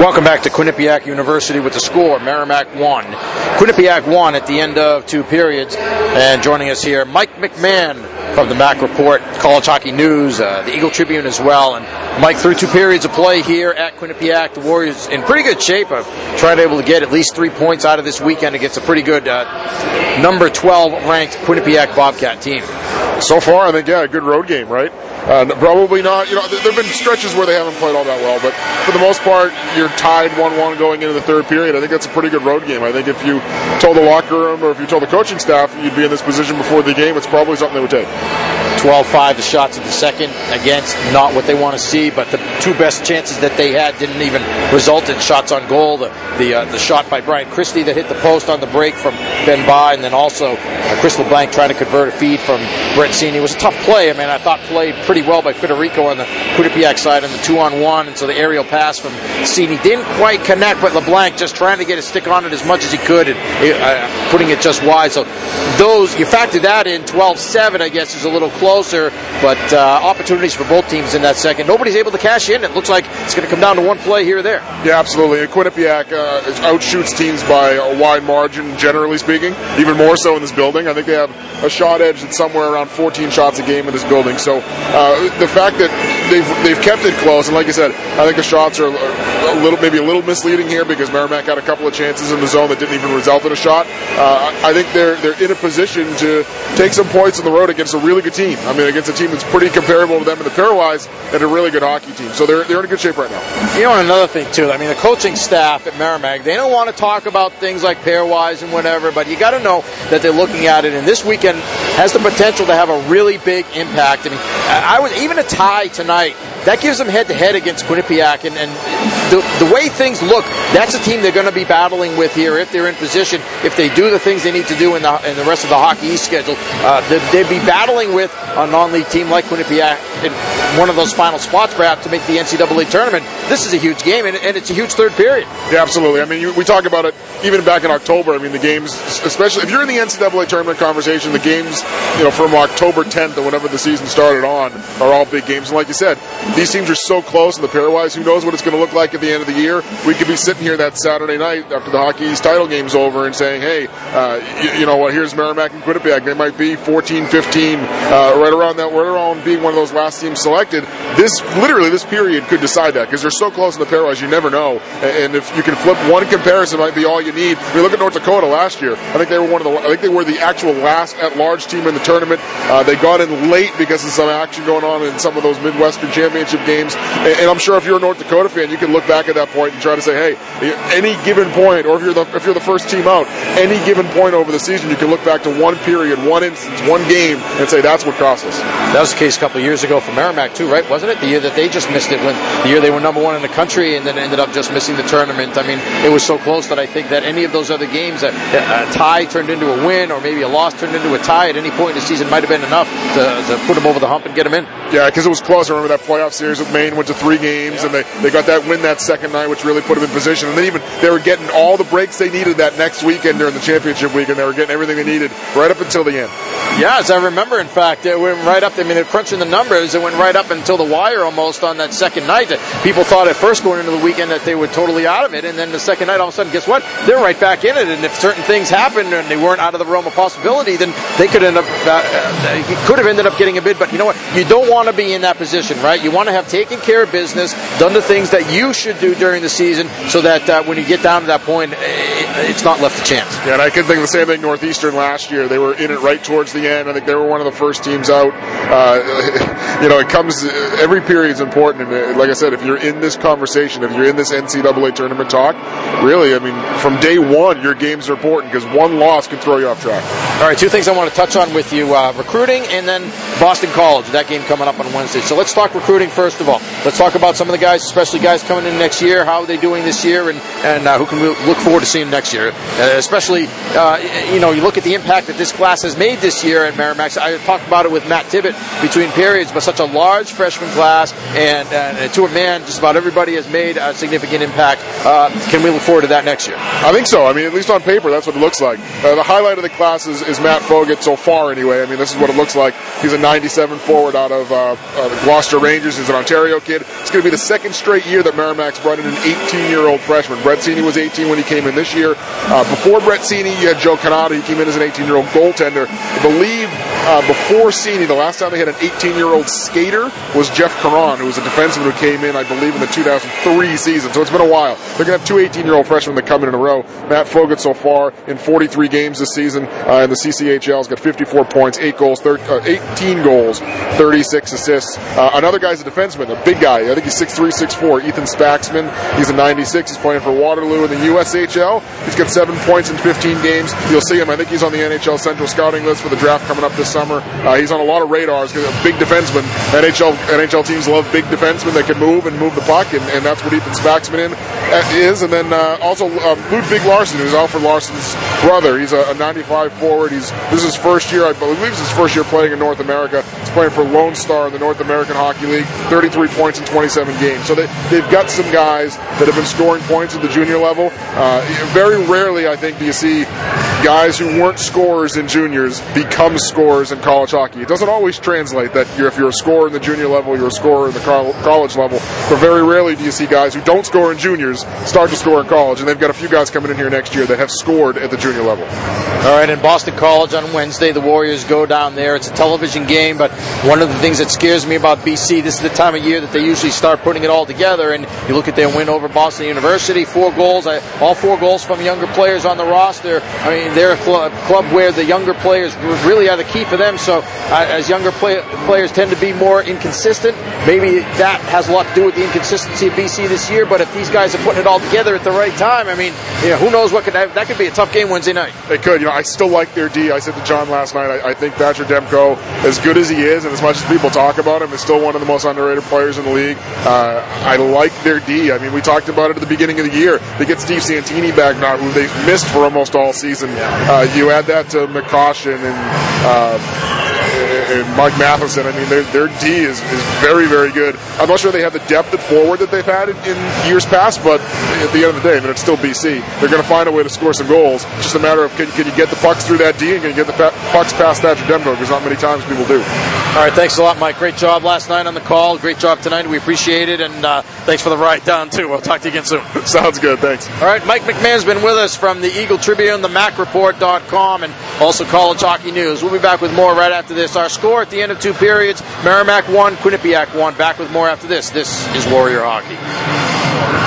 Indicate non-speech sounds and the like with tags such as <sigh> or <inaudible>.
Welcome back to Quinnipiac University with the score Merrimack 1. Quinnipiac 1 at the end of two periods. And joining us here, Mike McMahon from the Mac Report, College Hockey News, uh, the Eagle Tribune as well. And Mike, through two periods of play here at Quinnipiac, the Warriors in pretty good shape of trying to able to get at least three points out of this weekend against a pretty good uh, number 12 ranked Quinnipiac Bobcat team. So far, I think, yeah, a good road game, right? Uh, probably not. You know, there have been stretches where they haven't played all that well, but for the most part, you're tied 1-1 going into the third period. I think that's a pretty good road game. I think if you told the locker room or if you told the coaching staff you'd be in this position before the game, it's probably something they would take. 12-5 the shots of the second against not what they want to see, but the two best chances that they had didn't even result in shots on goal. The the, uh, the shot by Brian Christie that hit the post on the break from Ben Bye, and then also uh, Chris LeBlanc trying to convert a feed from Brett Seney. It was a tough play. I mean, I thought played pretty well by Federico on the Quinnipiac side on the two-on-one, and so the aerial pass from Seney didn't quite connect, but LeBlanc just trying to get a stick on it as much as he could and uh, putting it just wide. So those you factor that in 12-7, I guess, is a little closer, but uh, opportunities for both teams in that second. Nobody's able to cash in. It looks like it's going to come down to one play here or there. Yeah, absolutely. And Quinnipiac uh, outshoots teams by a wide margin, generally speaking, even more so in this building. I think they have a shot edge that's somewhere around 14 shots a game in this building. So uh, the fact that they've they've kept it close, and like I said, I think the shots are a little maybe a little misleading here because Merrimack had a couple of chances in the zone that didn't even result in a shot. Uh, I think they're they're in a position to take some points on the road against a really good team. I mean, against a team that's pretty comparable to them in the pairwise and a really good hockey team. So they're, they're in a good shape right now. You know, another thing, too, I mean, the coaching staff at Merrimack, they don't want to talk about things like pairwise and whatever, but you got to know that they're looking at it, and this weekend has the potential to have a really big impact. I mean, I was even a tie tonight that gives them head to head against Quinnipiac. And, and the, the way things look, that's a team they're going to be battling with here if they're in position, if they do the things they need to do in the, in the rest of the Hockey East schedule. Uh, they'd, they'd, be battling with a non league team like Quinnipiac in one of those final spots, perhaps, to make the NCAA tournament. This is a huge game, and, and it's a huge third period. Yeah, absolutely. I mean, you, we talk about it even back in October. I mean, the games, especially if you're in the NCAA tournament conversation, the games, you know, from October 10th or whenever the season started on are all big games. And like you said, these teams are so close in the pairwise. Who knows what it's going to look like at the end of the year? We could be sitting here that Saturday night after the Hockey title game's over and saying, hey, uh, you, you, know what, here's Merrimack and Quinnipiac. They might be 14, 15, uh, right around that, right around being one of those last teams selected. This, literally, this period could decide that because they're so close in the pairwise, you never know. And if you can flip one comparison, it might be all you need. I mean, look at North Dakota last year. I think they were one of the, I think they were the actual last at-large team in the tournament. Uh, they got in late because of some action going on in some of those Midwestern championship games. And I'm sure if you're a North Dakota fan, you can look back at that point and try to say, hey, any given point, or if you're the if you're the first team out, any given point over the season, you can look back to one period, one instance, one game, and say that's what cost us. That was the case a couple years ago for Merrimack too, right? Wasn't it the year that they just missed it when the year they were number one in the country and then ended up just missing the tournament? I mean, it was so close that I think that any of those other games, a, a tie turned into a win, or maybe a loss turned into a tie at any point in the season, might have been enough to, to put them over the hump and get them in. Yeah, because it was close. I remember that playoff series with Maine went to three games, yeah. and they, they got that win that second night, which really put them in position. And then even they were getting all the breaks they needed that next weekend during the championship week, and they were getting everything they needed right up until the end. Yeah, as I remember, in fact, it went right up. I mean, they're crunching the numbers. It went right up until the wire almost on that second night. People thought at first going into the weekend that they were totally out of it, and then the second night, all of a sudden, guess what? They're right back in it. And if certain things happened and they weren't out of the realm of possibility, then they could end up uh, uh could have ended up getting a bid. But you know what? You don't want to be in that position, right? You want to have taken care of business, done the things that you should do during the season, so that uh, when you get down to that point, it's not left a chance. Yeah, and I can think of the same thing. Northeastern last year, they were in it right towards the end. I think they were one of the first teams out. Uh, <laughs> you know, it comes every period is important, and uh, like I said, if you're in this conversation, if you're in this NCAA tournament talk, really, I mean, from day one, your games are important because one loss can throw you off track. All right, two things I want to touch on with you: uh, recruiting, and then Boston College. That game coming up on Wednesday. So let's talk recruiting first of all. Let's talk about some of the guys, especially guys coming in next year. How are they doing this year, and and uh, who can we look forward to seeing next year, uh, especially uh, you know you look at the impact that this class has made this year at Merrimack. I talked about it with Matt Tibbet between periods, but such a large freshman class, and, and to a man, just about everybody has made a significant impact. Uh, can we look forward to that next year? I think so. I mean, at least on paper, that's what it looks like. Uh, the highlight of the class is, is, Matt Fogut so far, anyway. I mean, this is what it looks like. He's a 97 forward out of uh, the Gloucester Rangers. He's an Ontario kid. It's going to be the second straight year that Merrimack's brought in an 18 year old freshman. Brett Seney was 18 when he came in this year. Uh, before Brett Seney, you had Joe Cannata. He came in as an 18 year old goaltender. I believe uh, before Seney, the last time they had an 18 year old skater was Jeff Caron, who was a defenseman who came in, I believe, in the 2003 season. So it's been a while. They're going to have two 18 year old freshmen that come in in a row. Matt Fogut so far in 43 games this season uh, in the CCHL has got 54 points, 8 goals, uh, 18 goals, 36 assists. Uh, another guy's a defenseman, a big guy. I think he's 6'3", 6'4", Ethan Spaxman. He's a 96. He's playing for Waterloo in the USHL. He's got seven points in 15 games. You'll see him. I think he's on the NHL Central Scouting list for the draft coming up this summer. Uh, he's on a lot of radars. A big defenseman. NHL NHL teams love big defensemen that can move and move the puck, and, and that's what Ethan Spaxman in, uh, is. And then uh, also uh, Ludwig Larsson, who's Alfred Larsson's brother. He's a, a 95 forward. He's this is his first year, I believe, it's his first year playing in North America. Playing for Lone Star in the North American Hockey League. 33 points in 27 games. So they, they've got some guys that have been scoring points at the junior level. Uh, very rarely, I think, do you see guys who weren't scorers in juniors become scorers in college hockey. It doesn't always translate that you're, if you're a scorer in the junior level, you're a scorer in the college level. But very rarely do you see guys who don't score in juniors start to score in college. And they've got a few guys coming in here next year that have scored at the junior level. All right, in Boston College on Wednesday, the Warriors go down there. It's a television game, but one of the things that scares me about BC, this is the time of year that they usually start putting it all together. And you look at their win over Boston University, four goals, all four goals from younger players on the roster. I mean, they're a club, club where the younger players really are the key for them. So uh, as younger play, players tend to be more inconsistent, maybe that has a lot to do with the inconsistency of BC this year. But if these guys are putting it all together at the right time, I mean, who knows what could have, that could be a tough game Wednesday night. It could. You know, I still like their D. I said to John last night, I, I think Thatcher Demko, as good as he is, and as much as people talk about him, is still one of the most underrated players in the league. Uh, I like their D. I mean, we talked about it at the beginning of the year. They get Steve Santini back now, who they've missed for almost all season. Uh, you add that to McCoshen and. Uh, and Mike Matheson. I mean, their, their D is, is very, very good. I'm not sure they have the depth at forward that they've had in, in years past, but at the end of the day, I mean, it's still BC. They're going to find a way to score some goals. It's just a matter of can, can you get the pucks through that D and can you get the pucks past Thatcher Demko? Because not many times people do. All right, thanks a lot, Mike. Great job last night on the call. Great job tonight. We appreciate it, and uh, thanks for the ride down too. We'll talk to you again soon. <laughs> Sounds good. Thanks. All right, Mike McMahon's been with us from the Eagle Tribune, the MacReport.com, and also College Hockey News. We'll be back with more right after this. Our score at the end of two periods: Merrimack one, Quinnipiac one. Back with more after this. This is Warrior Hockey.